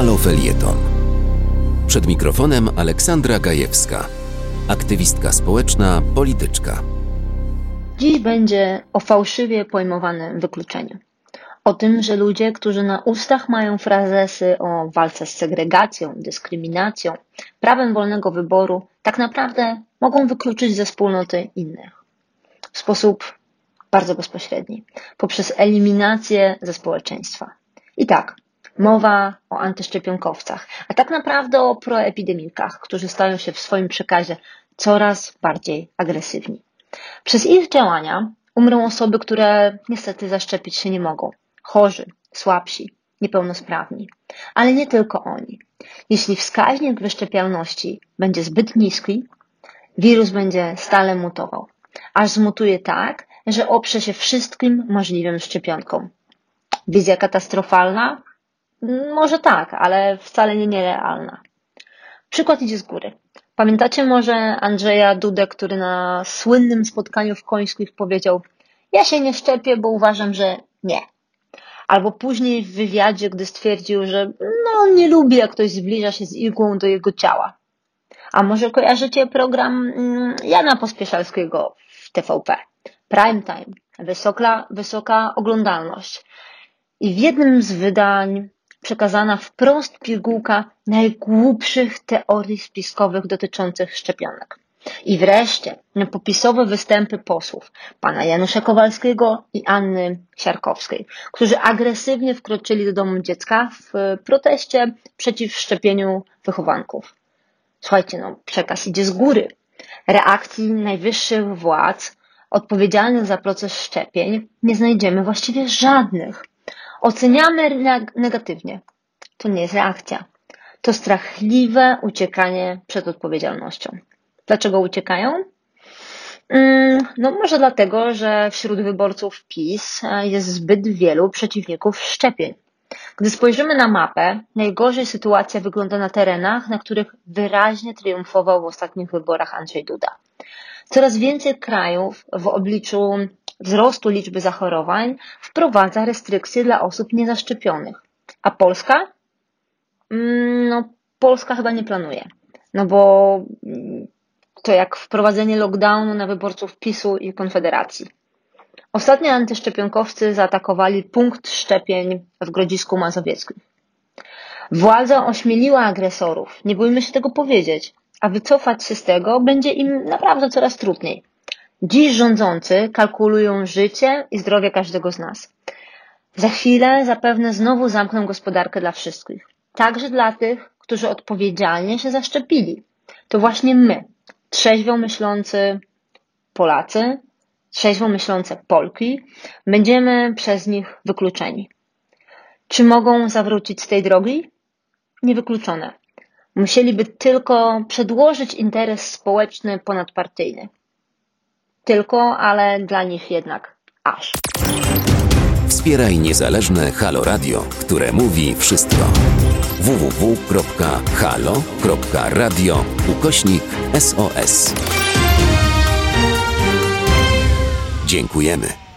Halo Felieton. Przed mikrofonem Aleksandra Gajewska, aktywistka społeczna, polityczka. Dziś będzie o fałszywie pojmowanym wykluczeniu. O tym, że ludzie, którzy na ustach mają frazesy o walce z segregacją, dyskryminacją, prawem wolnego wyboru, tak naprawdę mogą wykluczyć ze wspólnoty innych. W sposób bardzo bezpośredni, poprzez eliminację ze społeczeństwa. I tak, mowa o antyszczepionkowcach, a tak naprawdę o proepidemikach, którzy stają się w swoim przekazie coraz bardziej agresywni. Przez ich działania umrą osoby, które niestety zaszczepić się nie mogą. Chorzy, słabsi, niepełnosprawni. Ale nie tylko oni. Jeśli wskaźnik wyszczepialności będzie zbyt niski, wirus będzie stale mutował. Aż zmutuje tak, że oprze się wszystkim możliwym szczepionkom. Wizja katastrofalna? Może tak, ale wcale nie nierealna. Przykład idzie z góry. Pamiętacie może Andrzeja Dudę, który na słynnym spotkaniu w Końskich powiedział ja się nie szczepię, bo uważam, że nie. Albo później w wywiadzie, gdy stwierdził, że no nie lubi, jak ktoś zbliża się z igłą do jego ciała. A może kojarzycie program mm, Jana Pospieszalskiego w TVP? Prime time, wysoka, wysoka oglądalność. I w jednym z wydań przekazana wprost pigułka najgłupszych teorii spiskowych dotyczących szczepionek. I wreszcie popisowe występy posłów pana Janusza Kowalskiego i Anny Siarkowskiej, którzy agresywnie wkroczyli do domu dziecka w proteście przeciw szczepieniu wychowanków. Słuchajcie, no przekaz idzie z góry. Reakcji najwyższych władz odpowiedzialnych za proces szczepień nie znajdziemy właściwie żadnych. Oceniamy negatywnie. To nie jest reakcja. To strachliwe uciekanie przed odpowiedzialnością. Dlaczego uciekają? Mm, no może dlatego, że wśród wyborców PiS e, jest zbyt wielu przeciwników szczepień. Gdy spojrzymy na mapę, najgorzej sytuacja wygląda na terenach, na których wyraźnie triumfował w ostatnich wyborach Andrzej Duda. Coraz więcej krajów w obliczu wzrostu liczby zachorowań wprowadza restrykcje dla osób niezaszczepionych. A Polska? Mm, no, Polska chyba nie planuje. No bo mm, to jak wprowadzenie lockdownu na wyborców PiSu i Konfederacji. Ostatnio antyszczepionkowcy zaatakowali punkt szczepień w Grodzisku Mazowieckim. Władza ośmieliła agresorów, nie bójmy się tego powiedzieć, a wycofać się z tego będzie im naprawdę coraz trudniej. Dziś rządzący kalkulują życie i zdrowie każdego z nas. Za chwilę zapewne znowu zamkną gospodarkę dla wszystkich, także dla tych, którzy odpowiedzialnie się zaszczepili. To właśnie my, trzeźwo myślący Polacy, trzeźwo myślące Polki, będziemy przez nich wykluczeni. Czy mogą zawrócić z tej drogi? Niewykluczone. Musieliby tylko przedłożyć interes społeczny ponadpartyjny. Tylko, ale dla nich jednak aż. Wspieraj niezależne Halo Radio, które mówi wszystko. www.halo.radio ukośnik SOS. Dziękujemy.